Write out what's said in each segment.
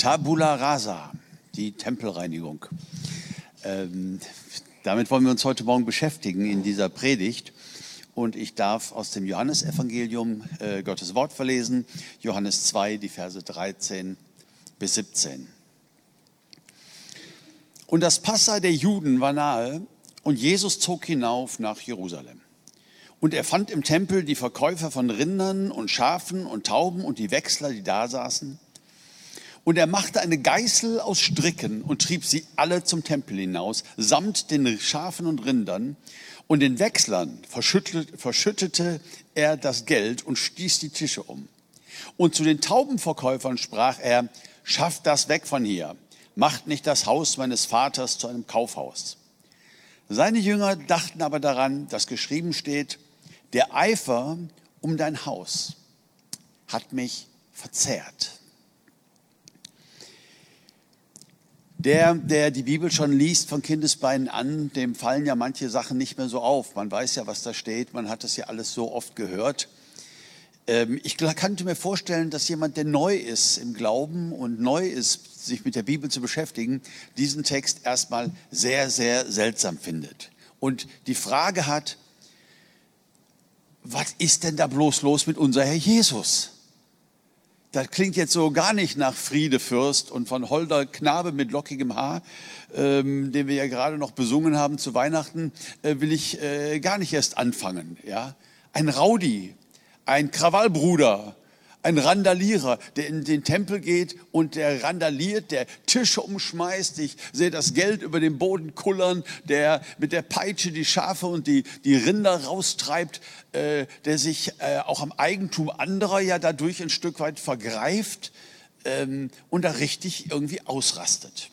Tabula rasa, die Tempelreinigung. Ähm, damit wollen wir uns heute Morgen beschäftigen in dieser Predigt. Und ich darf aus dem Johannesevangelium äh, Gottes Wort verlesen, Johannes 2, die Verse 13 bis 17. Und das Passa der Juden war nahe und Jesus zog hinauf nach Jerusalem. Und er fand im Tempel die Verkäufer von Rindern und Schafen und Tauben und die Wechsler, die da saßen. Und er machte eine Geißel aus Stricken und trieb sie alle zum Tempel hinaus, samt den Schafen und Rindern. Und den Wechslern verschüttete, er das Geld und stieß die Tische um. Und zu den Taubenverkäufern sprach er, schafft das weg von hier, macht nicht das Haus meines Vaters zu einem Kaufhaus. Seine Jünger dachten aber daran, dass geschrieben steht, der Eifer um dein Haus hat mich verzehrt. Der, der die Bibel schon liest von Kindesbeinen an, dem fallen ja manche Sachen nicht mehr so auf. Man weiß ja, was da steht, man hat das ja alles so oft gehört. Ähm, ich könnte mir vorstellen, dass jemand, der neu ist im Glauben und neu ist, sich mit der Bibel zu beschäftigen, diesen Text erstmal sehr, sehr seltsam findet. Und die Frage hat, was ist denn da bloß los mit unser Herr Jesus? Das klingt jetzt so gar nicht nach Friedefürst und von Holder Knabe mit lockigem Haar, ähm, den wir ja gerade noch besungen haben zu Weihnachten, äh, will ich äh, gar nicht erst anfangen. Ja? Ein Rowdy, ein Krawallbruder, ein Randalierer, der in den Tempel geht und der randaliert, der Tische umschmeißt. Ich sehe das Geld über den Boden kullern, der mit der Peitsche die Schafe und die, die Rinder raustreibt, äh, der sich äh, auch am Eigentum anderer ja dadurch ein Stück weit vergreift ähm, und da richtig irgendwie ausrastet.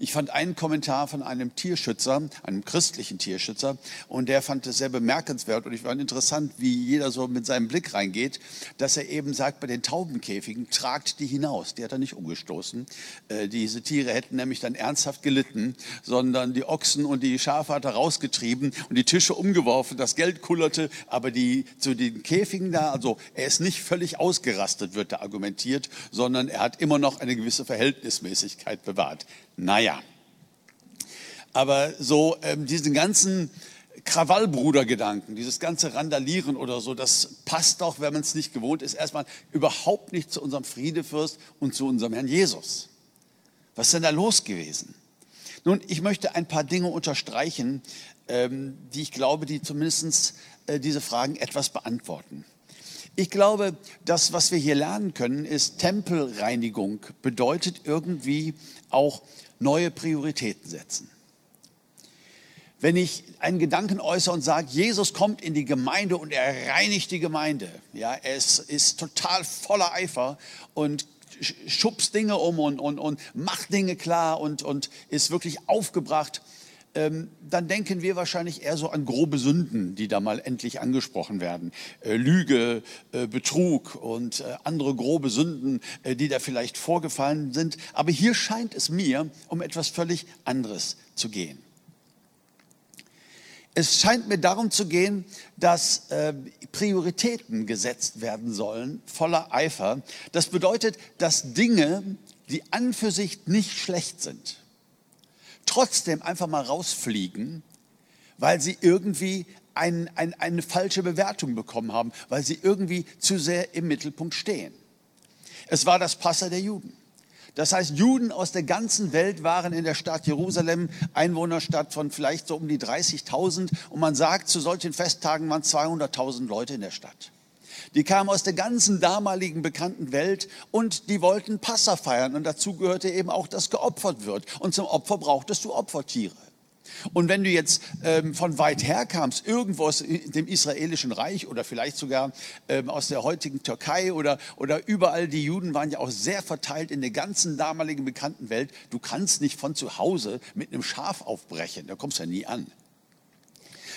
Ich fand einen Kommentar von einem Tierschützer, einem christlichen Tierschützer, und der fand es sehr bemerkenswert und ich fand interessant, wie jeder so mit seinem Blick reingeht, dass er eben sagt, bei den Taubenkäfigen tragt die hinaus. Die hat er nicht umgestoßen. Äh, diese Tiere hätten nämlich dann ernsthaft gelitten, sondern die Ochsen und die Schafe hat er rausgetrieben und die Tische umgeworfen, das Geld kullerte, aber die zu den Käfigen da, also er ist nicht völlig ausgerastet, wird da argumentiert, sondern er hat immer noch eine gewisse Verhältnismäßigkeit bewahrt. Naja, aber so ähm, diesen ganzen Krawallbrudergedanken, dieses ganze Randalieren oder so, das passt doch, wenn man es nicht gewohnt ist, erstmal überhaupt nicht zu unserem Friedefürst und zu unserem Herrn Jesus. Was ist denn da los gewesen? Nun, ich möchte ein paar Dinge unterstreichen, ähm, die ich glaube, die zumindest äh, diese Fragen etwas beantworten. Ich glaube, das, was wir hier lernen können, ist Tempelreinigung bedeutet irgendwie auch neue Prioritäten setzen. Wenn ich einen Gedanken äußere und sage, Jesus kommt in die Gemeinde und er reinigt die Gemeinde, ja, es ist total voller Eifer und schubst Dinge um und, und, und macht Dinge klar und, und ist wirklich aufgebracht, ähm, dann denken wir wahrscheinlich eher so an grobe Sünden, die da mal endlich angesprochen werden. Äh, Lüge, äh, Betrug und äh, andere grobe Sünden, äh, die da vielleicht vorgefallen sind. Aber hier scheint es mir um etwas völlig anderes zu gehen. Es scheint mir darum zu gehen, dass äh, Prioritäten gesetzt werden sollen, voller Eifer. Das bedeutet, dass Dinge, die an für sich nicht schlecht sind, trotzdem einfach mal rausfliegen, weil sie irgendwie ein, ein, eine falsche Bewertung bekommen haben, weil sie irgendwie zu sehr im Mittelpunkt stehen. Es war das Passa der Juden. Das heißt, Juden aus der ganzen Welt waren in der Stadt Jerusalem, Einwohnerstadt von vielleicht so um die 30.000. Und man sagt, zu solchen Festtagen waren 200.000 Leute in der Stadt. Die kamen aus der ganzen damaligen bekannten Welt und die wollten Passa feiern. Und dazu gehörte eben auch, dass geopfert wird. Und zum Opfer brauchtest du Opfertiere. Und wenn du jetzt ähm, von weit her kamst, irgendwo aus dem israelischen Reich oder vielleicht sogar ähm, aus der heutigen Türkei oder, oder überall, die Juden waren ja auch sehr verteilt in der ganzen damaligen bekannten Welt, du kannst nicht von zu Hause mit einem Schaf aufbrechen, da kommst du ja nie an.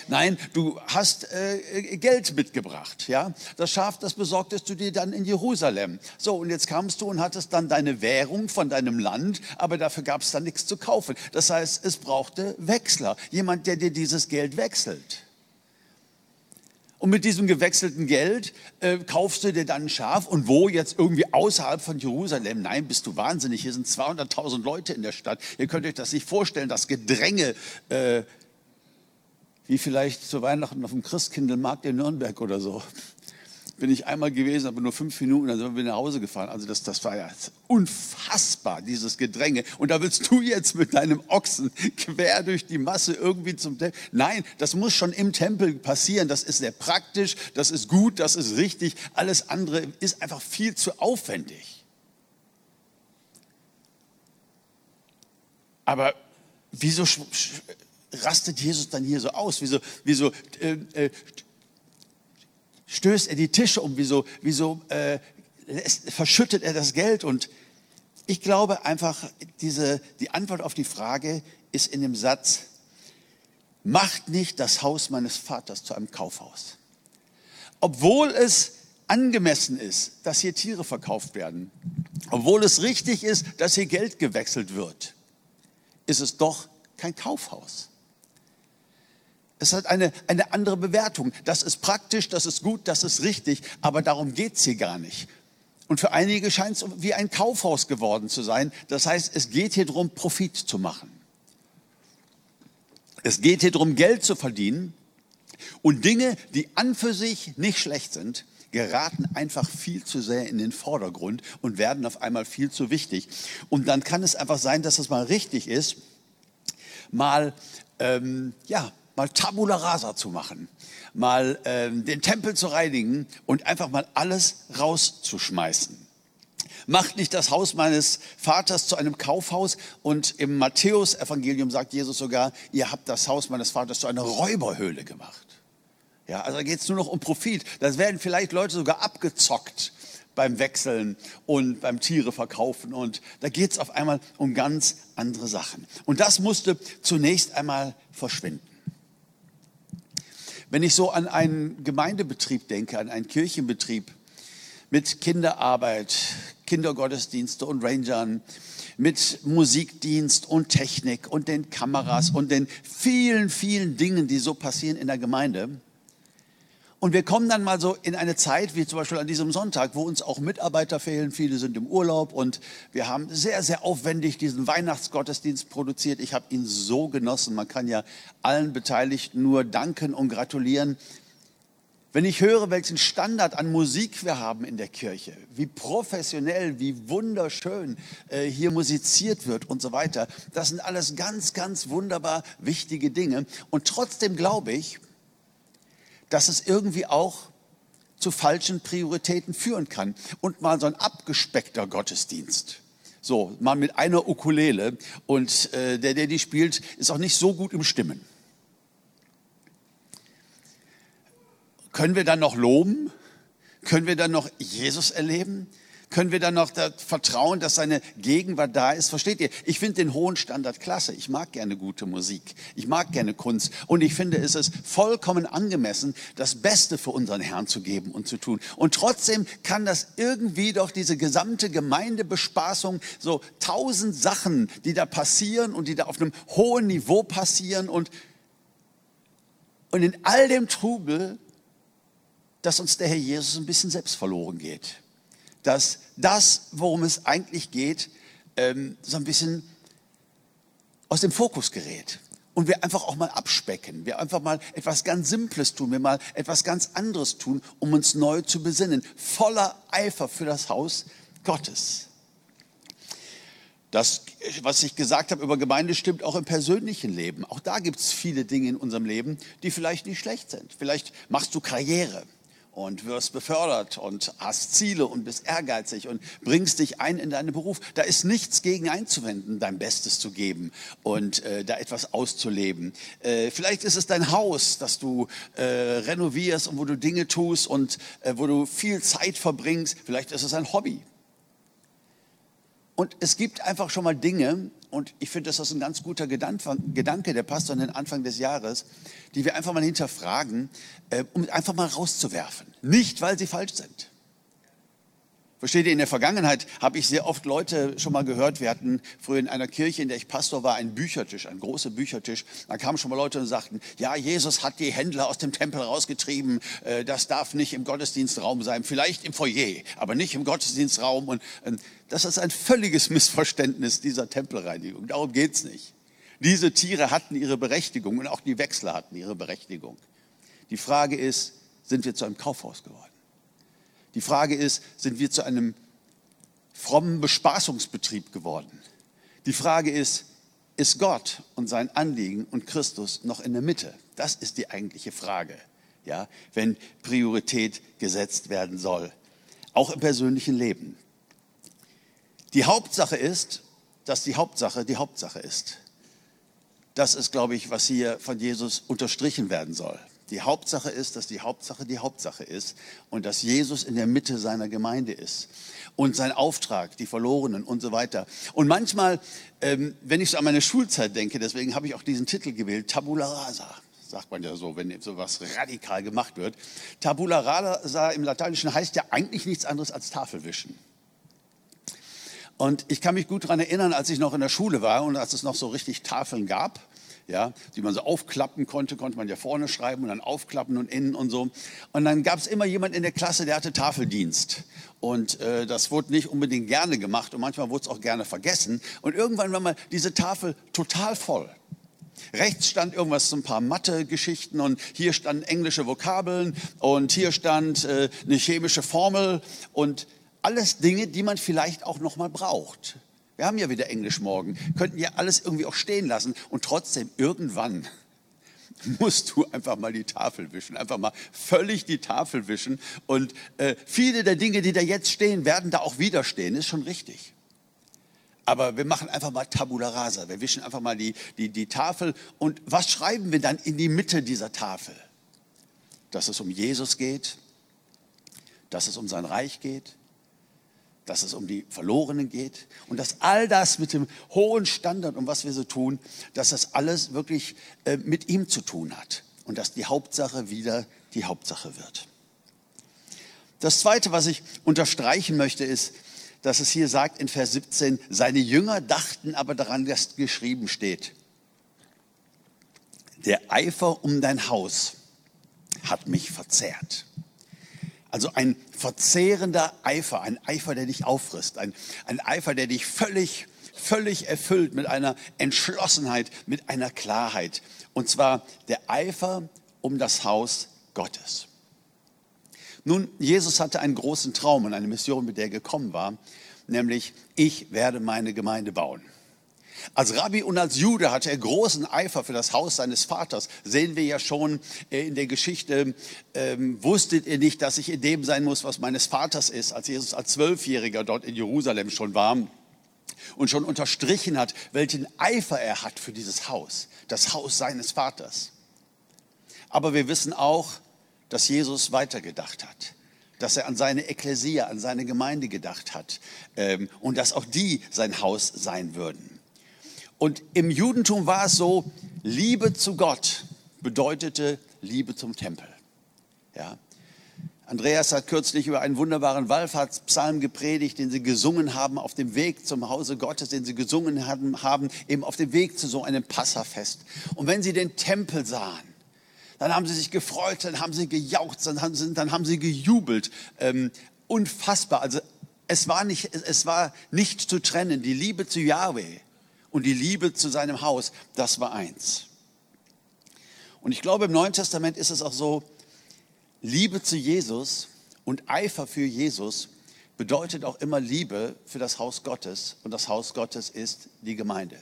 Nein, du hast äh, Geld mitgebracht. Ja? Das Schaf, das besorgtest du dir dann in Jerusalem. So, und jetzt kamst du und hattest dann deine Währung von deinem Land, aber dafür gab es dann nichts zu kaufen. Das heißt, es brauchte Wechsler, jemand, der dir dieses Geld wechselt. Und mit diesem gewechselten Geld äh, kaufst du dir dann ein Schaf. Und wo jetzt irgendwie außerhalb von Jerusalem? Nein, bist du wahnsinnig. Hier sind 200.000 Leute in der Stadt. Ihr könnt euch das nicht vorstellen, das Gedränge, äh, wie vielleicht zu Weihnachten auf dem Christkindlmarkt in Nürnberg oder so bin ich einmal gewesen, aber nur fünf Minuten, dann sind wir nach Hause gefahren. Also das, das war ja unfassbar, dieses Gedränge. Und da willst du jetzt mit deinem Ochsen quer durch die Masse irgendwie zum Tempel. Nein, das muss schon im Tempel passieren. Das ist sehr praktisch, das ist gut, das ist richtig. Alles andere ist einfach viel zu aufwendig. Aber wieso rastet Jesus dann hier so aus? Wieso, wieso äh, äh, stößt er die Tische um, wieso, wieso äh, verschüttet er das Geld? Und ich glaube einfach, diese, die Antwort auf die Frage ist in dem Satz, macht nicht das Haus meines Vaters zu einem Kaufhaus. Obwohl es angemessen ist, dass hier Tiere verkauft werden, obwohl es richtig ist, dass hier Geld gewechselt wird, ist es doch kein Kaufhaus. Es hat eine, eine andere Bewertung. Das ist praktisch, das ist gut, das ist richtig, aber darum geht es hier gar nicht. Und für einige scheint es wie ein Kaufhaus geworden zu sein. Das heißt, es geht hier darum, Profit zu machen. Es geht hier darum, Geld zu verdienen. Und Dinge, die an für sich nicht schlecht sind, geraten einfach viel zu sehr in den Vordergrund und werden auf einmal viel zu wichtig. Und dann kann es einfach sein, dass es mal richtig ist, mal ähm, ja mal Tabula Rasa zu machen, mal ähm, den Tempel zu reinigen und einfach mal alles rauszuschmeißen. Macht nicht das Haus meines Vaters zu einem Kaufhaus. Und im Matthäus-Evangelium sagt Jesus sogar, ihr habt das Haus meines Vaters zu einer Räuberhöhle gemacht. Ja, also da geht es nur noch um Profit. Da werden vielleicht Leute sogar abgezockt beim Wechseln und beim Tiere verkaufen. Und da geht es auf einmal um ganz andere Sachen. Und das musste zunächst einmal verschwinden. Wenn ich so an einen Gemeindebetrieb denke, an einen Kirchenbetrieb mit Kinderarbeit, Kindergottesdienste und Rangern, mit Musikdienst und Technik und den Kameras und den vielen, vielen Dingen, die so passieren in der Gemeinde, und wir kommen dann mal so in eine Zeit, wie zum Beispiel an diesem Sonntag, wo uns auch Mitarbeiter fehlen. Viele sind im Urlaub und wir haben sehr, sehr aufwendig diesen Weihnachtsgottesdienst produziert. Ich habe ihn so genossen. Man kann ja allen Beteiligten nur danken und gratulieren. Wenn ich höre, welchen Standard an Musik wir haben in der Kirche, wie professionell, wie wunderschön äh, hier musiziert wird und so weiter, das sind alles ganz, ganz wunderbar wichtige Dinge. Und trotzdem glaube ich, dass es irgendwie auch zu falschen Prioritäten führen kann. Und mal so ein abgespeckter Gottesdienst. So, mal mit einer Ukulele und äh, der, der die spielt, ist auch nicht so gut im Stimmen. Können wir dann noch loben? Können wir dann noch Jesus erleben? Können wir dann noch vertrauen, dass seine Gegenwart da ist. Versteht ihr? Ich finde den hohen Standard klasse. Ich mag gerne gute Musik. Ich mag gerne Kunst. Und ich finde, es ist vollkommen angemessen, das Beste für unseren Herrn zu geben und zu tun. Und trotzdem kann das irgendwie doch diese gesamte Gemeindebespaßung, so tausend Sachen, die da passieren und die da auf einem hohen Niveau passieren und, und in all dem Trubel, dass uns der Herr Jesus ein bisschen selbst verloren geht dass das, worum es eigentlich geht, ähm, so ein bisschen aus dem Fokus gerät. Und wir einfach auch mal abspecken, wir einfach mal etwas ganz Simples tun, wir mal etwas ganz anderes tun, um uns neu zu besinnen, voller Eifer für das Haus Gottes. Das, was ich gesagt habe über Gemeinde, stimmt auch im persönlichen Leben. Auch da gibt es viele Dinge in unserem Leben, die vielleicht nicht schlecht sind. Vielleicht machst du Karriere und wirst befördert und hast Ziele und bist ehrgeizig und bringst dich ein in deinen Beruf. Da ist nichts gegen einzuwenden, dein Bestes zu geben und äh, da etwas auszuleben. Äh, vielleicht ist es dein Haus, das du äh, renovierst und wo du Dinge tust und äh, wo du viel Zeit verbringst. Vielleicht ist es ein Hobby. Und es gibt einfach schon mal Dinge, und ich finde, das ist ein ganz guter Gedanke, der passt an den Anfang des Jahres, die wir einfach mal hinterfragen, äh, um einfach mal rauszuwerfen. Nicht, weil sie falsch sind. Versteht ihr, in der Vergangenheit habe ich sehr oft Leute schon mal gehört, wir hatten früher in einer Kirche, in der ich Pastor war, einen Büchertisch, einen großen Büchertisch. Da kamen schon mal Leute und sagten, ja, Jesus hat die Händler aus dem Tempel rausgetrieben, äh, das darf nicht im Gottesdienstraum sein, vielleicht im Foyer, aber nicht im Gottesdienstraum. Und das ist ein völliges Missverständnis dieser Tempelreinigung, darum geht's nicht. Diese Tiere hatten ihre Berechtigung und auch die Wechsler hatten ihre Berechtigung. Die Frage ist, sind wir zu einem Kaufhaus geworden? Die Frage ist, sind wir zu einem frommen Bespaßungsbetrieb geworden? Die Frage ist, ist Gott und sein Anliegen und Christus noch in der Mitte? Das ist die eigentliche Frage, ja, wenn Priorität gesetzt werden soll, auch im persönlichen Leben. Die Hauptsache ist, dass die Hauptsache die Hauptsache ist. Das ist, glaube ich, was hier von Jesus unterstrichen werden soll. Die Hauptsache ist, dass die Hauptsache die Hauptsache ist und dass Jesus in der Mitte seiner Gemeinde ist und sein Auftrag, die Verlorenen und so weiter. Und manchmal, ähm, wenn ich so an meine Schulzeit denke, deswegen habe ich auch diesen Titel gewählt, Tabula Rasa sagt man ja so, wenn so was radikal gemacht wird. Tabula rasa im Lateinischen heißt ja eigentlich nichts anderes als Tafelwischen. Und ich kann mich gut daran erinnern, als ich noch in der Schule war und als es noch so richtig Tafeln gab ja, die man so aufklappen konnte, konnte man ja vorne schreiben und dann aufklappen und innen und so. Und dann gab es immer jemand in der Klasse, der hatte Tafeldienst. Und äh, das wurde nicht unbedingt gerne gemacht und manchmal wurde es auch gerne vergessen. Und irgendwann war mal diese Tafel total voll. Rechts stand irgendwas so ein paar Mathe-Geschichten und hier standen englische Vokabeln und hier stand äh, eine chemische Formel und alles Dinge, die man vielleicht auch noch mal braucht. Wir haben ja wieder Englisch morgen, könnten ja alles irgendwie auch stehen lassen. Und trotzdem irgendwann musst du einfach mal die Tafel wischen, einfach mal völlig die Tafel wischen. Und äh, viele der Dinge, die da jetzt stehen, werden da auch wieder stehen, ist schon richtig. Aber wir machen einfach mal Tabula rasa, wir wischen einfach mal die, die, die Tafel. Und was schreiben wir dann in die Mitte dieser Tafel? Dass es um Jesus geht, dass es um sein Reich geht, dass es um die Verlorenen geht und dass all das mit dem hohen Standard und was wir so tun, dass das alles wirklich äh, mit ihm zu tun hat und dass die Hauptsache wieder die Hauptsache wird. Das Zweite, was ich unterstreichen möchte, ist, dass es hier sagt in Vers 17, seine Jünger dachten aber daran, dass geschrieben steht, der Eifer um dein Haus hat mich verzehrt. Also ein verzehrender Eifer, ein Eifer, der dich auffrisst, ein, ein Eifer, der dich völlig, völlig erfüllt mit einer Entschlossenheit, mit einer Klarheit. Und zwar der Eifer um das Haus Gottes. Nun, Jesus hatte einen großen Traum und eine Mission, mit der er gekommen war, nämlich ich werde meine Gemeinde bauen. Als Rabbi und als Jude hatte er großen Eifer für das Haus seines Vaters. Sehen wir ja schon äh, in der Geschichte. Ähm, wusstet ihr nicht, dass ich in dem sein muss, was meines Vaters ist, als Jesus als Zwölfjähriger dort in Jerusalem schon war und schon unterstrichen hat, welchen Eifer er hat für dieses Haus, das Haus seines Vaters. Aber wir wissen auch, dass Jesus weitergedacht hat dass er an seine Ekklesia, an seine Gemeinde gedacht hat ähm, und dass auch die sein Haus sein würden. Und im Judentum war es so, Liebe zu Gott bedeutete Liebe zum Tempel. Ja. Andreas hat kürzlich über einen wunderbaren Wallfahrtspsalm gepredigt, den sie gesungen haben auf dem Weg zum Hause Gottes, den sie gesungen haben, eben auf dem Weg zu so einem Passafest. Und wenn sie den Tempel sahen, dann haben sie sich gefreut, dann haben sie gejaucht, dann haben sie, dann haben sie gejubelt. Ähm, unfassbar. Also es war, nicht, es war nicht zu trennen, die Liebe zu Yahweh und die Liebe zu seinem Haus, das war eins. Und ich glaube, im Neuen Testament ist es auch so, Liebe zu Jesus und Eifer für Jesus bedeutet auch immer Liebe für das Haus Gottes. Und das Haus Gottes ist die Gemeinde.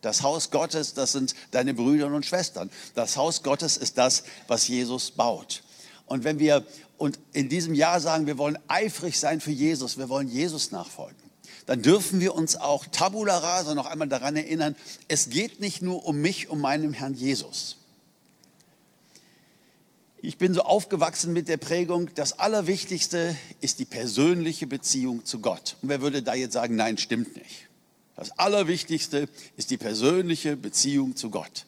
Das Haus Gottes, das sind deine Brüder und Schwestern. Das Haus Gottes ist das, was Jesus baut. Und wenn wir und in diesem Jahr sagen, wir wollen eifrig sein für Jesus, wir wollen Jesus nachfolgen, dann dürfen wir uns auch tabula rasa noch einmal daran erinnern, es geht nicht nur um mich, um meinen Herrn Jesus. Ich bin so aufgewachsen mit der Prägung, das Allerwichtigste ist die persönliche Beziehung zu Gott. Und wer würde da jetzt sagen, nein, stimmt nicht. Das Allerwichtigste ist die persönliche Beziehung zu Gott.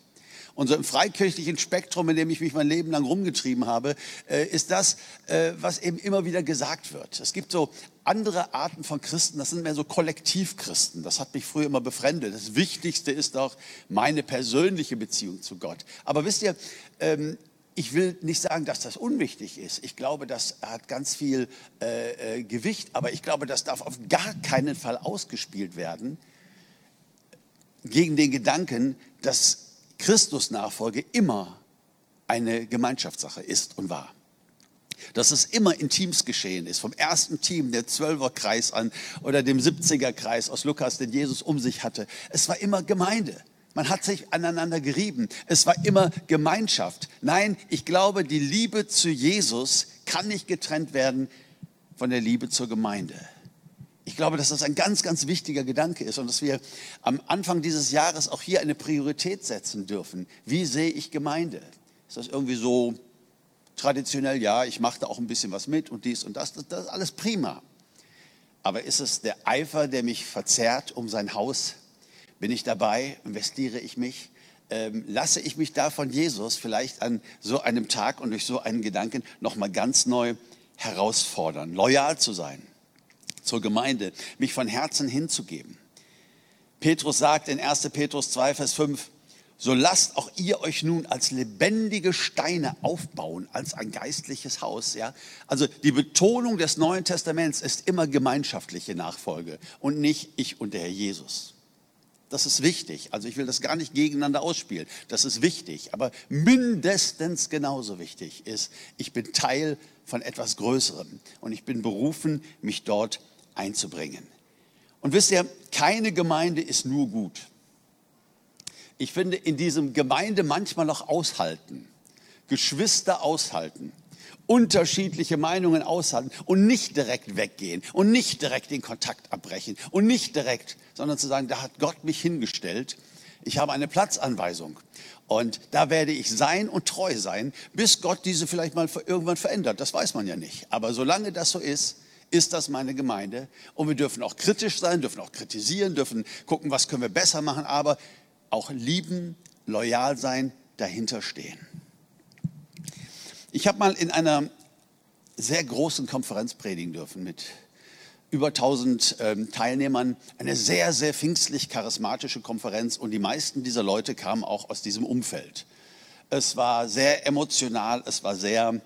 Und so im freikirchlichen Spektrum, in dem ich mich mein Leben lang rumgetrieben habe, äh, ist das, äh, was eben immer wieder gesagt wird. Es gibt so andere Arten von Christen, das sind mehr so Kollektivchristen. Das hat mich früher immer befremdet. Das Wichtigste ist doch meine persönliche Beziehung zu Gott. Aber wisst ihr, ähm, ich will nicht sagen, dass das unwichtig ist. Ich glaube, das hat ganz viel äh, äh, Gewicht, aber ich glaube, das darf auf gar keinen Fall ausgespielt werden gegen den Gedanken, dass Christusnachfolge immer eine Gemeinschaftssache ist und war. Dass es immer in Teams geschehen ist, vom ersten Team, der Zwölferkreis an oder dem 70er-Kreis aus Lukas, den Jesus um sich hatte. Es war immer Gemeinde. Man hat sich aneinander gerieben. Es war immer Gemeinschaft. Nein, ich glaube, die Liebe zu Jesus kann nicht getrennt werden von der Liebe zur Gemeinde. Ich glaube, dass das ein ganz, ganz wichtiger Gedanke ist und dass wir am Anfang dieses Jahres auch hier eine Priorität setzen dürfen. Wie sehe ich Gemeinde? Ist das irgendwie so traditionell? Ja, ich mache da auch ein bisschen was mit und dies und das. Das, das ist alles prima. Aber ist es der Eifer, der mich verzerrt um sein Haus? Bin ich dabei? Investiere ich mich? Ähm, lasse ich mich da von Jesus vielleicht an so einem Tag und durch so einen Gedanken nochmal ganz neu herausfordern, loyal zu sein zur Gemeinde, mich von Herzen hinzugeben. Petrus sagt in 1. Petrus 2, Vers 5, so lasst auch ihr euch nun als lebendige Steine aufbauen, als ein geistliches Haus. Ja? Also die Betonung des Neuen Testaments ist immer gemeinschaftliche Nachfolge und nicht ich und der Herr Jesus. Das ist wichtig. Also ich will das gar nicht gegeneinander ausspielen. Das ist wichtig. Aber mindestens genauso wichtig ist, ich bin Teil von etwas Größerem und ich bin berufen, mich dort einzubringen. Und wisst ihr, keine Gemeinde ist nur gut. Ich finde, in diesem Gemeinde manchmal noch aushalten, Geschwister aushalten, unterschiedliche Meinungen aushalten und nicht direkt weggehen und nicht direkt den Kontakt abbrechen und nicht direkt, sondern zu sagen, da hat Gott mich hingestellt. Ich habe eine Platzanweisung und da werde ich sein und treu sein, bis Gott diese vielleicht mal irgendwann verändert. Das weiß man ja nicht. Aber solange das so ist, ist das meine Gemeinde. Und wir dürfen auch kritisch sein, dürfen auch kritisieren, dürfen gucken, was können wir besser machen, aber auch lieben, loyal sein, dahinter stehen. Ich habe mal in einer sehr großen Konferenz predigen dürfen mit über 1000 ähm, Teilnehmern. Eine sehr, sehr pfingstlich-charismatische Konferenz und die meisten dieser Leute kamen auch aus diesem Umfeld. Es war sehr emotional, es war sehr...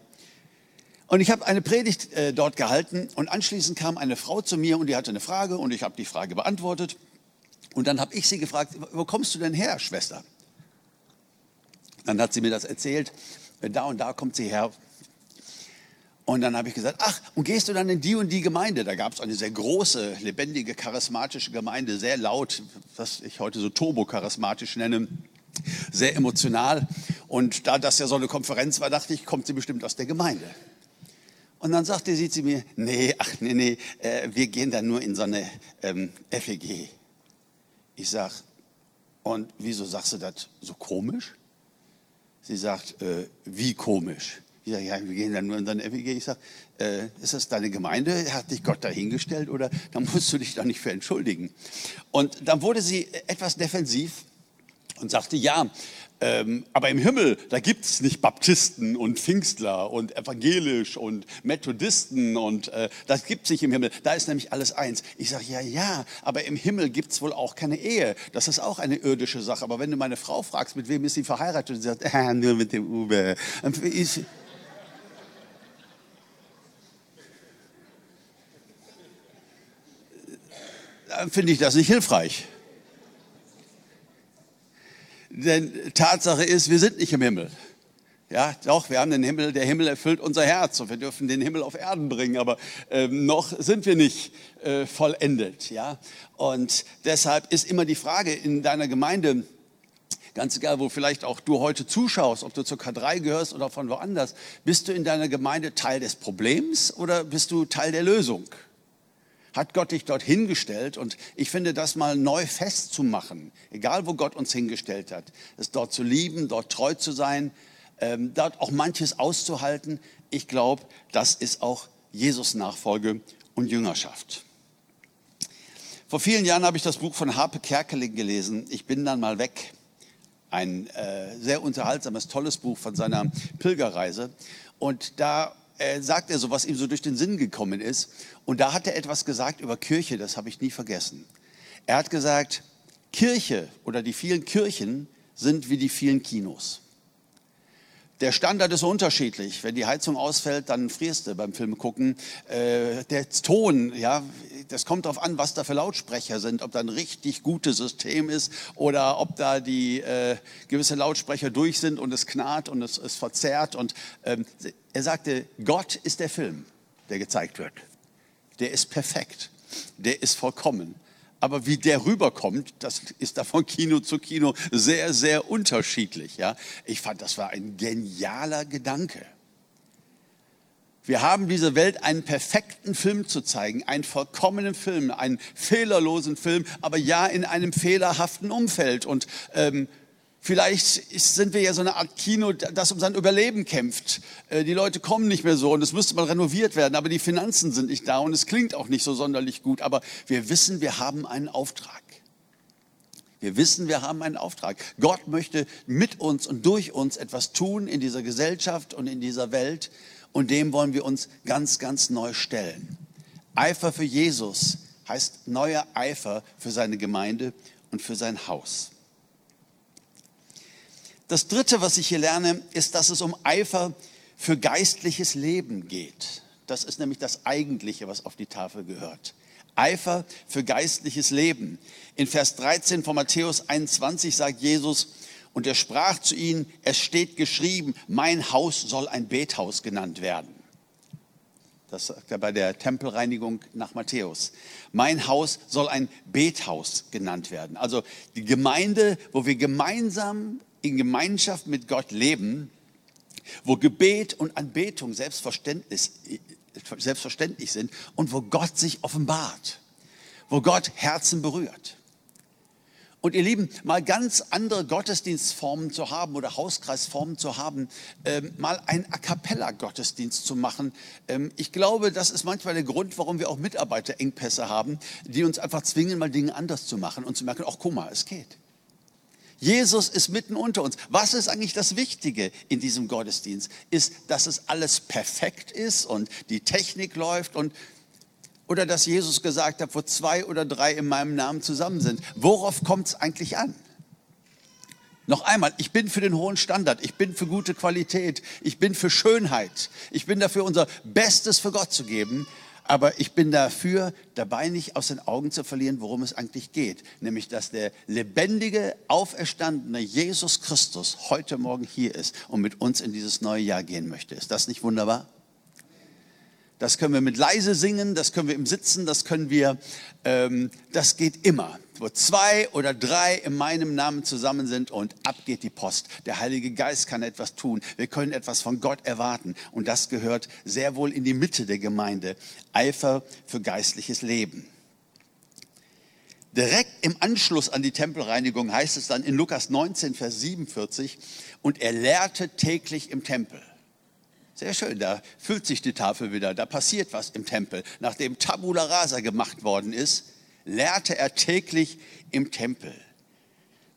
Und ich habe eine Predigt äh, dort gehalten und anschließend kam eine Frau zu mir und die hatte eine Frage und ich habe die Frage beantwortet. Und dann habe ich sie gefragt, wo kommst du denn her, Schwester? Dann hat sie mir das erzählt da und da kommt sie her. Und dann habe ich gesagt, ach, und gehst du dann in die und die Gemeinde? Da gab es eine sehr große, lebendige, charismatische Gemeinde, sehr laut, was ich heute so turbo-charismatisch nenne, sehr emotional. Und da das ja so eine Konferenz war, dachte ich, kommt sie bestimmt aus der Gemeinde. Und dann sagte sie zu mir, nee, ach nee, nee, äh, wir gehen dann nur in so eine ähm, FEG. Ich sag, und wieso sagst du das so komisch? Sie sagt, äh, wie komisch. Ich sage, ja, wir gehen dann nur in deine FEG. Ich sage, äh, ist das deine Gemeinde? Hat dich Gott dahingestellt oder dann musst du dich da nicht für entschuldigen? Und dann wurde sie etwas defensiv und sagte, ja, ähm, aber im Himmel, da gibt es nicht Baptisten und Pfingstler und evangelisch und Methodisten und äh, das gibt es nicht im Himmel. Da ist nämlich alles eins. Ich sage, ja, ja, aber im Himmel gibt es wohl auch keine Ehe. Das ist auch eine irdische Sache. Aber wenn du meine Frau fragst, mit wem ist sie verheiratet, und sie sagt, äh, nur mit dem Uwe. Ich, dann finde ich das nicht hilfreich. Denn Tatsache ist, wir sind nicht im Himmel. Ja, doch, wir haben den Himmel, der Himmel erfüllt unser Herz und wir dürfen den Himmel auf Erden bringen, aber ähm, noch sind wir nicht äh, vollendet. Ja? Und deshalb ist immer die Frage in deiner Gemeinde, ganz egal, wo vielleicht auch du heute zuschaust, ob du zur K3 gehörst oder von woanders, bist du in deiner Gemeinde Teil des Problems oder bist du Teil der Lösung? Hat Gott dich dort hingestellt. Und ich finde, das mal neu festzumachen, egal wo Gott uns hingestellt hat, es dort zu lieben, dort treu zu sein, ähm, dort auch manches auszuhalten. Ich glaube, das ist auch Jesus Nachfolge und Jüngerschaft. Vor vielen Jahren habe ich das Buch von Harpe Kerkeling gelesen. Ich bin dann mal weg. Ein äh, sehr unterhaltsames, tolles Buch von seiner Pilgerreise. Und da äh, sagt er so, was ihm so durch den Sinn gekommen ist. Und da hat er etwas gesagt über Kirche, das habe ich nie vergessen. Er hat gesagt, Kirche oder die vielen Kirchen sind wie die vielen Kinos. Der Standard ist unterschiedlich. Wenn die Heizung ausfällt, dann frierst du beim Film gucken. Äh, der Ton, ja, das kommt darauf an, was da für Lautsprecher sind, ob da ein richtig gutes System ist oder ob da die äh, gewisse Lautsprecher durch sind und es knarrt und es, es verzerrt. Und ähm, er sagte, Gott ist der Film, der gezeigt wird. Der ist perfekt. Der ist vollkommen. Aber wie der rüberkommt, das ist da von Kino zu Kino sehr, sehr unterschiedlich. Ja? Ich fand, das war ein genialer Gedanke. Wir haben dieser Welt einen perfekten Film zu zeigen, einen vollkommenen Film, einen fehlerlosen Film, aber ja in einem fehlerhaften Umfeld. Und ähm, Vielleicht sind wir ja so eine Art Kino, das um sein Überleben kämpft. Äh, die Leute kommen nicht mehr so und es müsste mal renoviert werden, aber die Finanzen sind nicht da und es klingt auch nicht so sonderlich gut. Aber wir wissen, wir haben einen Auftrag. Wir wissen, wir haben einen Auftrag. Gott möchte mit uns und durch uns etwas tun in dieser Gesellschaft und in dieser Welt und dem wollen wir uns ganz, ganz neu stellen. Eifer für Jesus heißt neuer Eifer für seine Gemeinde und für sein Haus. Das Dritte, was ich hier lerne, ist, dass es um Eifer für geistliches Leben geht. Das ist nämlich das Eigentliche, was auf die Tafel gehört. Eifer für geistliches Leben. In Vers 13 von Matthäus 21 sagt Jesus, und er sprach zu ihnen, es steht geschrieben, mein Haus soll ein Bethaus genannt werden. Das sagt er bei der Tempelreinigung nach Matthäus. Mein Haus soll ein Bethaus genannt werden. Also die Gemeinde, wo wir gemeinsam in Gemeinschaft mit Gott leben, wo Gebet und Anbetung selbstverständlich, selbstverständlich sind und wo Gott sich offenbart, wo Gott Herzen berührt. Und ihr Lieben, mal ganz andere Gottesdienstformen zu haben oder Hauskreisformen zu haben, ähm, mal einen A cappella Gottesdienst zu machen. Ähm, ich glaube, das ist manchmal der Grund, warum wir auch Mitarbeiterengpässe haben, die uns einfach zwingen, mal Dinge anders zu machen und zu merken, ach guck mal, es geht. Jesus ist mitten unter uns. Was ist eigentlich das Wichtige in diesem Gottesdienst? Ist, dass es alles perfekt ist und die Technik läuft und oder dass Jesus gesagt hat, wo zwei oder drei in meinem Namen zusammen sind. Worauf kommt es eigentlich an? Noch einmal, ich bin für den hohen Standard, ich bin für gute Qualität, ich bin für Schönheit, ich bin dafür, unser Bestes für Gott zu geben. Aber ich bin dafür, dabei nicht aus den Augen zu verlieren, worum es eigentlich geht. Nämlich, dass der lebendige, auferstandene Jesus Christus heute Morgen hier ist und mit uns in dieses neue Jahr gehen möchte. Ist das nicht wunderbar? Das können wir mit leise singen, das können wir im Sitzen, das können wir, ähm, das geht immer. Wo zwei oder drei in meinem Namen zusammen sind und ab geht die Post. Der Heilige Geist kann etwas tun. Wir können etwas von Gott erwarten. Und das gehört sehr wohl in die Mitte der Gemeinde. Eifer für geistliches Leben. Direkt im Anschluss an die Tempelreinigung heißt es dann in Lukas 19, Vers 47, und er lehrte täglich im Tempel. Sehr schön, da füllt sich die Tafel wieder, da passiert was im Tempel. Nachdem Tabula Rasa gemacht worden ist, lehrte er täglich im Tempel.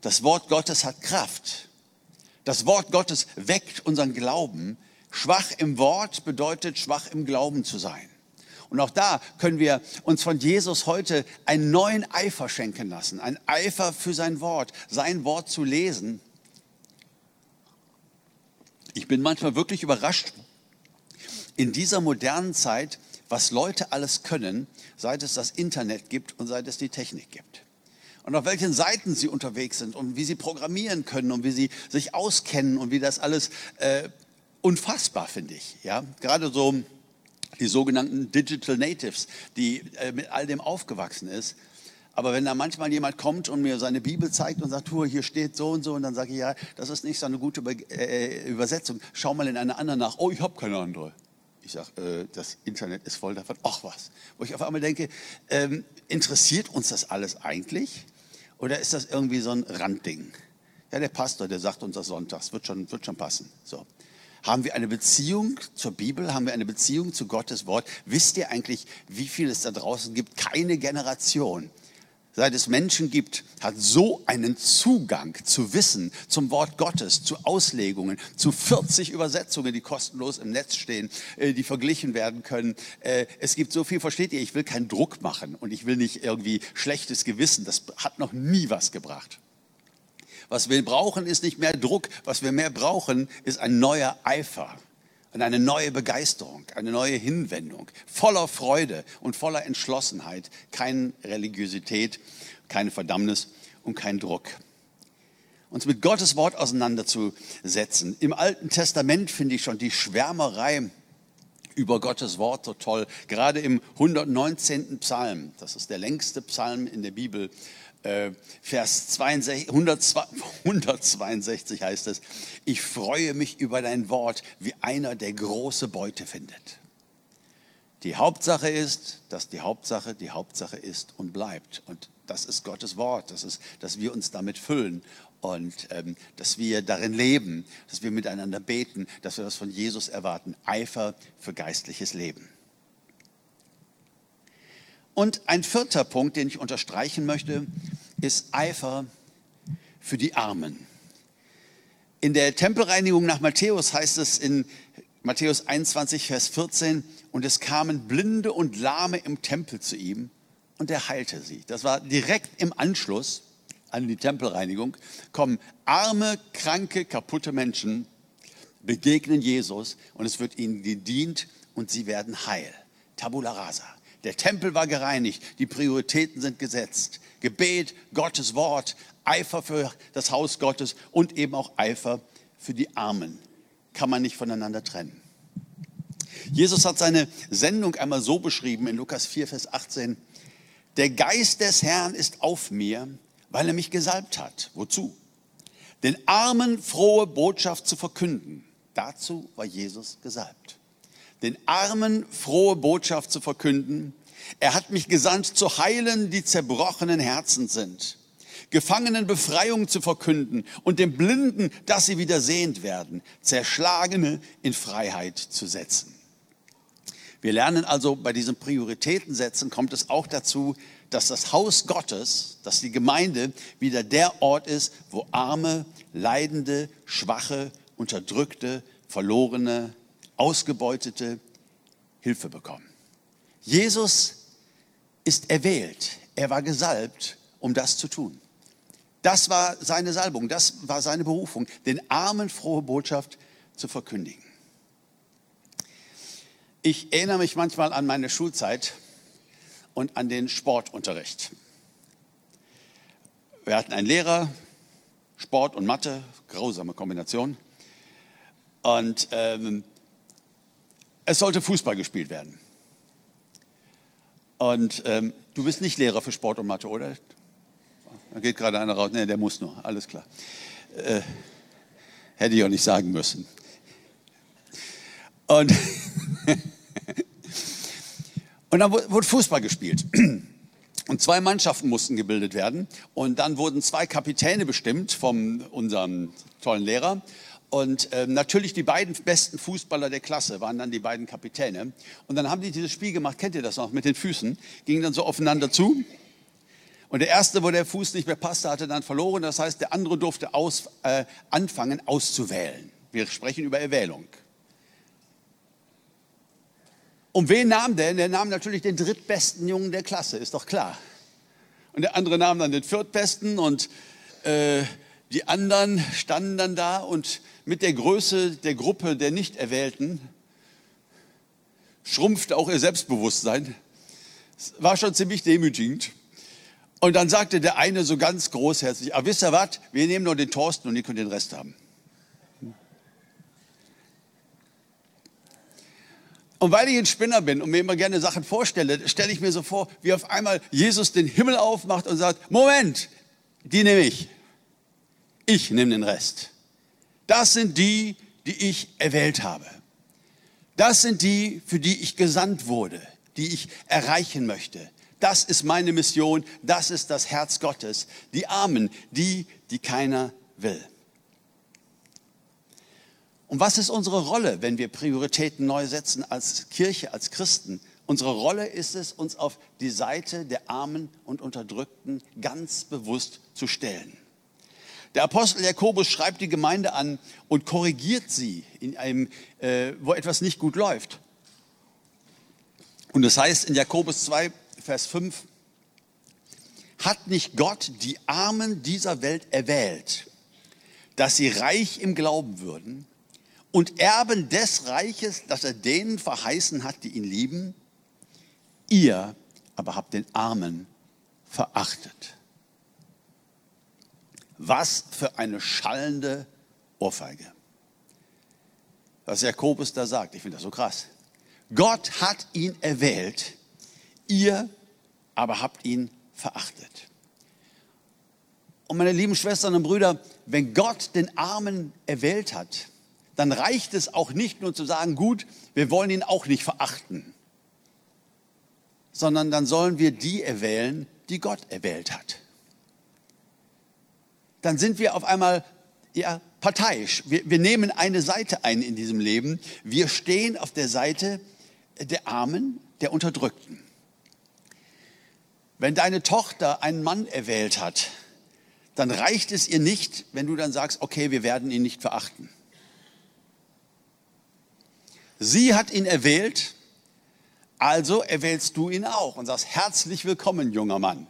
Das Wort Gottes hat Kraft. Das Wort Gottes weckt unseren Glauben. Schwach im Wort bedeutet schwach im Glauben zu sein. Und auch da können wir uns von Jesus heute einen neuen Eifer schenken lassen, ein Eifer für sein Wort, sein Wort zu lesen. Ich bin manchmal wirklich überrascht, in dieser modernen Zeit, was Leute alles können, seit es das Internet gibt und seit es die Technik gibt. Und auf welchen Seiten sie unterwegs sind und wie sie programmieren können und wie sie sich auskennen und wie das alles äh, unfassbar finde ich. Ja, gerade so die sogenannten Digital Natives, die äh, mit all dem aufgewachsen ist. Aber wenn da manchmal jemand kommt und mir seine Bibel zeigt und sagt, hier steht so und so, und dann sage ich, ja, das ist nicht so eine gute äh, Übersetzung. Schau mal in eine andere nach. Oh, ich habe keine andere. Ich sage, äh, das Internet ist voll davon. Ach was. Wo ich auf einmal denke, ähm, interessiert uns das alles eigentlich? Oder ist das irgendwie so ein Randding? Ja, der Pastor, der sagt uns das sonntags, wird schon, wird schon passen. So. Haben wir eine Beziehung zur Bibel? Haben wir eine Beziehung zu Gottes Wort? Wisst ihr eigentlich, wie viel es da draußen gibt? Keine Generation seit es Menschen gibt, hat so einen Zugang zu Wissen, zum Wort Gottes, zu Auslegungen, zu 40 Übersetzungen, die kostenlos im Netz stehen, äh, die verglichen werden können. Äh, es gibt so viel, versteht ihr, ich will keinen Druck machen und ich will nicht irgendwie schlechtes Gewissen. Das hat noch nie was gebracht. Was wir brauchen, ist nicht mehr Druck. Was wir mehr brauchen, ist ein neuer Eifer und eine neue Begeisterung, eine neue Hinwendung, voller Freude und voller Entschlossenheit, keine Religiosität, keine Verdammnis und kein Druck. Uns mit Gottes Wort auseinanderzusetzen. Im Alten Testament finde ich schon die Schwärmerei über Gottes Wort so toll. Gerade im 119. Psalm, das ist der längste Psalm in der Bibel, Vers 62, 162 heißt es, ich freue mich über dein Wort, wie einer, der große Beute findet. Die Hauptsache ist, dass die Hauptsache die Hauptsache ist und bleibt. Und das ist Gottes Wort, das ist, dass wir uns damit füllen und ähm, dass wir darin leben, dass wir miteinander beten, dass wir das von Jesus erwarten. Eifer für geistliches Leben. Und ein vierter Punkt, den ich unterstreichen möchte, ist Eifer für die Armen. In der Tempelreinigung nach Matthäus heißt es in Matthäus 21, Vers 14, und es kamen Blinde und Lahme im Tempel zu ihm und er heilte sie. Das war direkt im Anschluss an die Tempelreinigung, kommen arme, kranke, kaputte Menschen, begegnen Jesus und es wird ihnen gedient und sie werden heil. Tabula rasa. Der Tempel war gereinigt, die Prioritäten sind gesetzt. Gebet, Gottes Wort, Eifer für das Haus Gottes und eben auch Eifer für die Armen. Kann man nicht voneinander trennen. Jesus hat seine Sendung einmal so beschrieben in Lukas 4, Vers 18. Der Geist des Herrn ist auf mir, weil er mich gesalbt hat. Wozu? Den Armen frohe Botschaft zu verkünden. Dazu war Jesus gesalbt den Armen frohe Botschaft zu verkünden. Er hat mich gesandt, zu heilen, die zerbrochenen Herzen sind, Gefangenen Befreiung zu verkünden und den Blinden, dass sie wieder sehend werden, Zerschlagene in Freiheit zu setzen. Wir lernen also bei diesen Prioritäten setzen, kommt es auch dazu, dass das Haus Gottes, dass die Gemeinde wieder der Ort ist, wo arme, leidende, schwache, unterdrückte, verlorene Ausgebeutete Hilfe bekommen. Jesus ist erwählt. Er war gesalbt, um das zu tun. Das war seine Salbung, das war seine Berufung, den Armen frohe Botschaft zu verkündigen. Ich erinnere mich manchmal an meine Schulzeit und an den Sportunterricht. Wir hatten einen Lehrer, Sport und Mathe, grausame Kombination. Und ähm, es sollte Fußball gespielt werden. Und ähm, du bist nicht Lehrer für Sport und Mathe, oder? Da geht gerade einer raus. Nee, der muss nur. Alles klar. Äh, hätte ich auch nicht sagen müssen. Und, und dann wurde Fußball gespielt. Und zwei Mannschaften mussten gebildet werden. Und dann wurden zwei Kapitäne bestimmt von unserem tollen Lehrer. Und äh, natürlich die beiden besten Fußballer der Klasse waren dann die beiden Kapitäne. Und dann haben die dieses Spiel gemacht, kennt ihr das noch, mit den Füßen, gingen dann so aufeinander zu. Und der erste, wo der Fuß nicht mehr passte, hatte dann verloren. Das heißt, der andere durfte aus, äh, anfangen auszuwählen. Wir sprechen über Erwählung. Und wen nahm der? Der nahm natürlich den drittbesten Jungen der Klasse, ist doch klar. Und der andere nahm dann den viertbesten und äh, die anderen standen dann da und mit der Größe der Gruppe der Nicht-Erwählten schrumpfte auch ihr Selbstbewusstsein. Es war schon ziemlich demütigend. Und dann sagte der eine so ganz großherzig, aber wisst ihr was, wir nehmen nur den Thorsten und ihr könnt den Rest haben. Und weil ich ein Spinner bin und mir immer gerne Sachen vorstelle, stelle ich mir so vor, wie auf einmal Jesus den Himmel aufmacht und sagt, Moment, die nehme ich. Ich nehme den Rest. Das sind die, die ich erwählt habe. Das sind die, für die ich gesandt wurde, die ich erreichen möchte. Das ist meine Mission, das ist das Herz Gottes. Die Armen, die, die keiner will. Und was ist unsere Rolle, wenn wir Prioritäten neu setzen als Kirche, als Christen Unsere Rolle ist es, uns auf die Seite der Armen und Unterdrückten ganz bewusst zu stellen. Der Apostel Jakobus schreibt die Gemeinde an und korrigiert sie, in einem, äh, wo etwas nicht gut läuft. Und das heißt in Jakobus 2, Vers 5, hat nicht Gott die Armen dieser Welt erwählt, dass sie reich im Glauben würden und Erben des Reiches, das er denen verheißen hat, die ihn lieben? Ihr aber habt den Armen verachtet. Was für eine schallende Ohrfeige. Was Jakobus da sagt, ich finde das so krass. Gott hat ihn erwählt, ihr aber habt ihn verachtet. Und meine lieben Schwestern und Brüder, wenn Gott den Armen erwählt hat, dann reicht es auch nicht nur zu sagen, gut, wir wollen ihn auch nicht verachten, sondern dann sollen wir die erwählen, die Gott erwählt hat. Dann sind wir auf einmal ja, parteiisch. Wir, wir nehmen eine Seite ein in diesem Leben. Wir stehen auf der Seite der Armen, der Unterdrückten. Wenn deine Tochter einen Mann erwählt hat, dann reicht es ihr nicht, wenn du dann sagst, okay, wir werden ihn nicht verachten. Sie hat ihn erwählt, also erwählst du ihn auch und sagst, herzlich willkommen, junger Mann.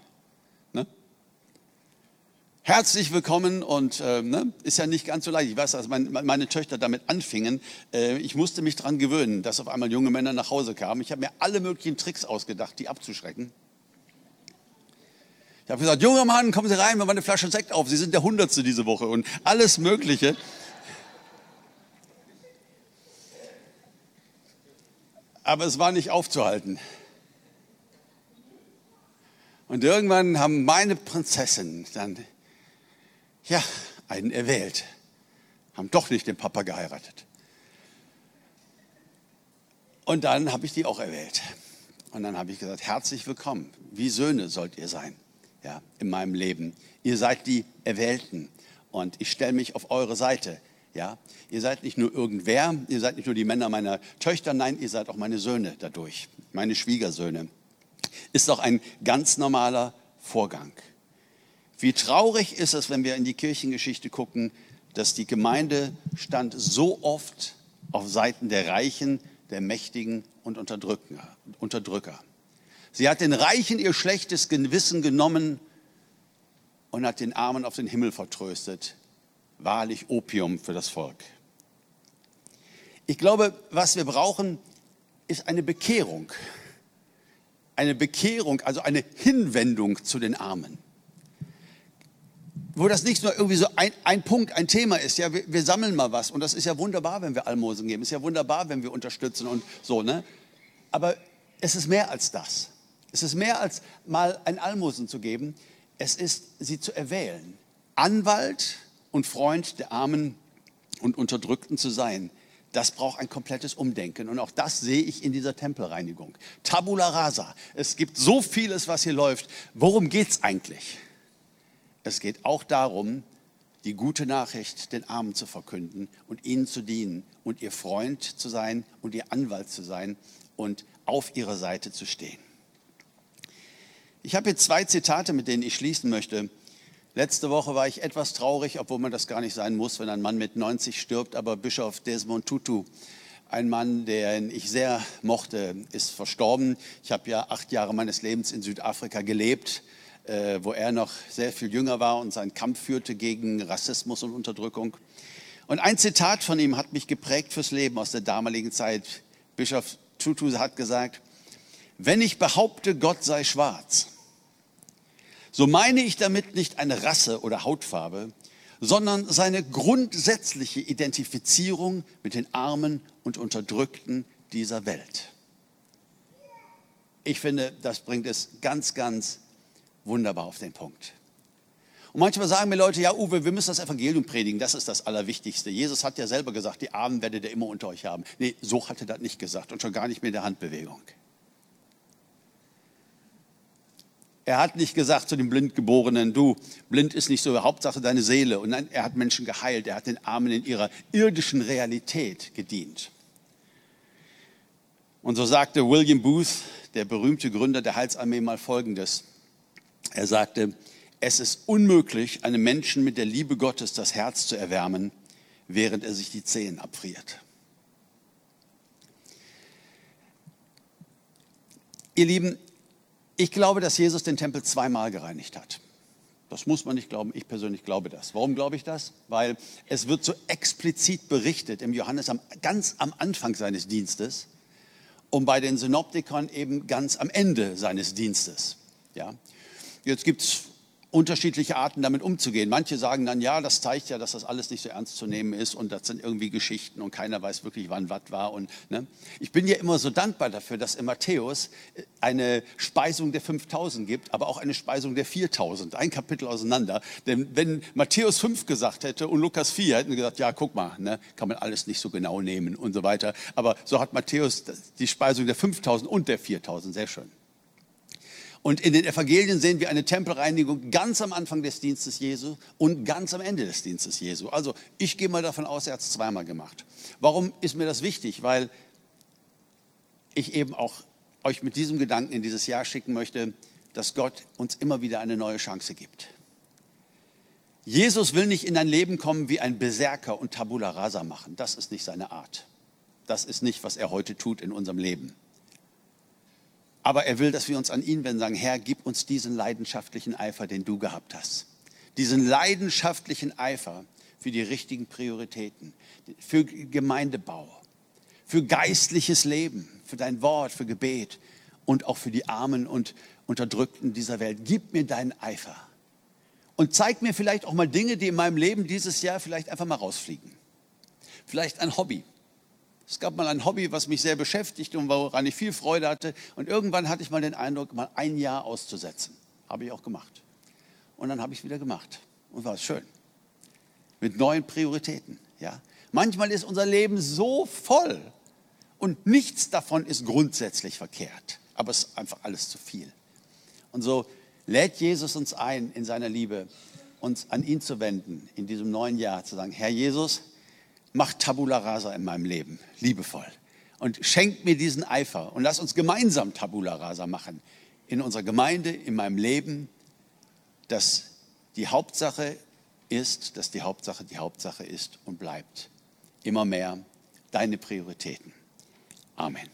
Herzlich willkommen und äh, ne, ist ja nicht ganz so leicht. Ich weiß, als mein, meine Töchter damit anfingen, äh, ich musste mich daran gewöhnen, dass auf einmal junge Männer nach Hause kamen. Ich habe mir alle möglichen Tricks ausgedacht, die abzuschrecken. Ich habe gesagt, junger Mann, kommen Sie rein, wir machen eine Flasche Sekt auf. Sie sind der Hundertste diese Woche und alles Mögliche. Aber es war nicht aufzuhalten. Und irgendwann haben meine Prinzessinnen dann, ja, einen erwählt. Haben doch nicht den Papa geheiratet. Und dann habe ich die auch erwählt. Und dann habe ich gesagt, herzlich willkommen. Wie Söhne sollt ihr sein ja, in meinem Leben. Ihr seid die Erwählten und ich stelle mich auf eure Seite. Ja, ihr seid nicht nur irgendwer, ihr seid nicht nur die Männer meiner Töchter, nein, ihr seid auch meine Söhne dadurch, meine Schwiegersöhne. Ist doch ein ganz normaler Vorgang. Wie traurig ist es, wenn wir in die Kirchengeschichte gucken, dass die Gemeinde stand so oft auf Seiten der Reichen, der Mächtigen und Unterdrücker. Sie hat den Reichen ihr schlechtes Gewissen genommen und hat den Armen auf den Himmel vertröstet. Wahrlich Opium für das Volk. Ich glaube, was wir brauchen, ist eine Bekehrung. Eine Bekehrung, also eine Hinwendung zu den Armen. Wo das nicht nur irgendwie so ein, ein Punkt, ein Thema ist. Ja, wir, wir, sammeln mal was. Und das ist ja wunderbar, wenn wir Almosen geben. Ist ja wunderbar, wenn wir unterstützen und so, ne? Aber es ist mehr als das. Es ist mehr als mal ein Almosen zu geben. Es ist, sie zu erwählen. Anwalt und Freund der Armen und Unterdrückten zu sein. Das braucht ein komplettes Umdenken. Und auch das sehe ich in dieser Tempelreinigung. Tabula rasa. Es gibt so vieles, was hier läuft. Worum geht es eigentlich? Es geht auch darum, die gute Nachricht den Armen zu verkünden und ihnen zu dienen und ihr Freund zu sein und ihr Anwalt zu sein und auf ihrer Seite zu stehen. Ich habe jetzt zwei Zitate, mit denen ich schließen möchte. Letzte Woche war ich etwas traurig, obwohl man das gar nicht sein muss, wenn ein Mann mit 90 stirbt. Aber Bischof Desmond Tutu, ein Mann, den ich sehr mochte, ist verstorben. Ich habe ja acht Jahre meines Lebens in Südafrika gelebt, äh, wo er noch sehr viel jünger war und seinen Kampf führte gegen Rassismus und Unterdrückung. Und ein Zitat von ihm hat mich geprägt fürs Leben aus der damaligen Zeit. Bischof Tutu hat gesagt, wenn ich behaupte, Gott sei schwarz, so meine ich damit nicht eine Rasse oder Hautfarbe, sondern seine grundsätzliche Identifizierung mit den Armen und Unterdrückten dieser Welt. Ich finde, das bringt es ganz, ganz wunderbar auf den Punkt. Und manchmal sagen mir Leute, ja Uwe, wir müssen das Evangelium predigen, das ist das Allerwichtigste. Jesus hat ja selber gesagt, die Armen werdet ihr immer unter euch haben. Nee, so hat er das nicht gesagt und schon gar nicht mit der Handbewegung. Er hat nicht gesagt zu dem Blindgeborenen, du, blind ist nicht so, Hauptsache deine Seele. Und nein, er hat Menschen geheilt, er hat den Armen in ihrer irdischen Realität gedient. Und so sagte William Booth, der berühmte Gründer der Heilsarmee, mal Folgendes. Er sagte, es ist unmöglich, einem Menschen mit der Liebe Gottes das Herz zu erwärmen, während er sich die Zehen abfriert. Ihr Lieben, ich glaube, dass Jesus den Tempel zweimal gereinigt hat. Das muss man nicht glauben, ich persönlich glaube das. Warum glaube ich das? Weil es wird so explizit berichtet im Johannes am, ganz am Anfang seines Dienstes und bei den Synoptikern eben ganz am Ende seines Dienstes. Ja? Jetzt gibt es unterschiedliche Arten damit umzugehen. Manche sagen dann, ja, das zeigt ja, dass das alles nicht so ernst zu nehmen ist und das sind irgendwie Geschichten und keiner weiß wirklich, wann was war. Und, ne? Ich bin ja immer so dankbar dafür, dass in Matthäus eine Speisung der 5000 gibt, aber auch eine Speisung der 4000, ein Kapitel auseinander. Denn wenn Matthäus 5 gesagt hätte und Lukas 4, hätten wir gesagt, ja, guck mal, ne, kann man alles nicht so genau nehmen und so weiter. Aber so hat Matthäus die Speisung der 5000 und der 4000, sehr schön. Und in den Evangelien sehen wir eine Tempelreinigung ganz am Anfang des Dienstes Jesu und ganz am Ende des Dienstes Jesu. Also ich gehe mal davon aus, er hat es zweimal gemacht. Warum ist mir das wichtig? Weil ich eben auch euch mit diesem Gedanken in dieses Jahr schicken möchte, dass Gott uns immer wieder eine neue Chance gibt. Jesus will nicht in dein Leben kommen wie ein Berserker und Tabula rasa machen. Das ist nicht seine Art. Das ist nicht, was er heute tut in unserem Leben. Aber er will, dass wir uns an ihn wenden sagen, Herr, gib uns diesen leidenschaftlichen Eifer, den du gehabt hast. Diesen leidenschaftlichen Eifer für die richtigen Prioritäten, für Gemeindebau, für geistliches Leben, für dein Wort, für Gebet und auch für die Armen und Unterdrückten dieser Welt. Gib mir deinen Eifer. Und zeig mir vielleicht auch mal Dinge, die in meinem Leben dieses Jahr vielleicht einfach mal rausfliegen. Vielleicht ein Hobby, es gab mal ein Hobby, was mich sehr beschäftigt und woran ich viel Freude hatte. Und irgendwann hatte ich mal den Eindruck, mal ein Jahr auszusetzen. Habe ich auch gemacht. Und dann habe ich es wieder gemacht. Und war es schön. Mit neuen Prioritäten. Ja. Manchmal ist unser Leben so voll und nichts davon ist grundsätzlich verkehrt. Aber es ist einfach alles zu viel. Und so lädt Jesus uns ein, in seiner Liebe uns an ihn zu wenden, in diesem neuen Jahr zu sagen, Herr Jesus, mach Tabula Rasa in meinem Leben, liebevoll. Und schenk mir diesen Eifer und lass uns gemeinsam Tabula Rasa machen. In unserer Gemeinde, in meinem Leben, dass die Hauptsache ist, dass die Hauptsache die Hauptsache ist und bleibt. Immer mehr deine Prioritäten. Amen.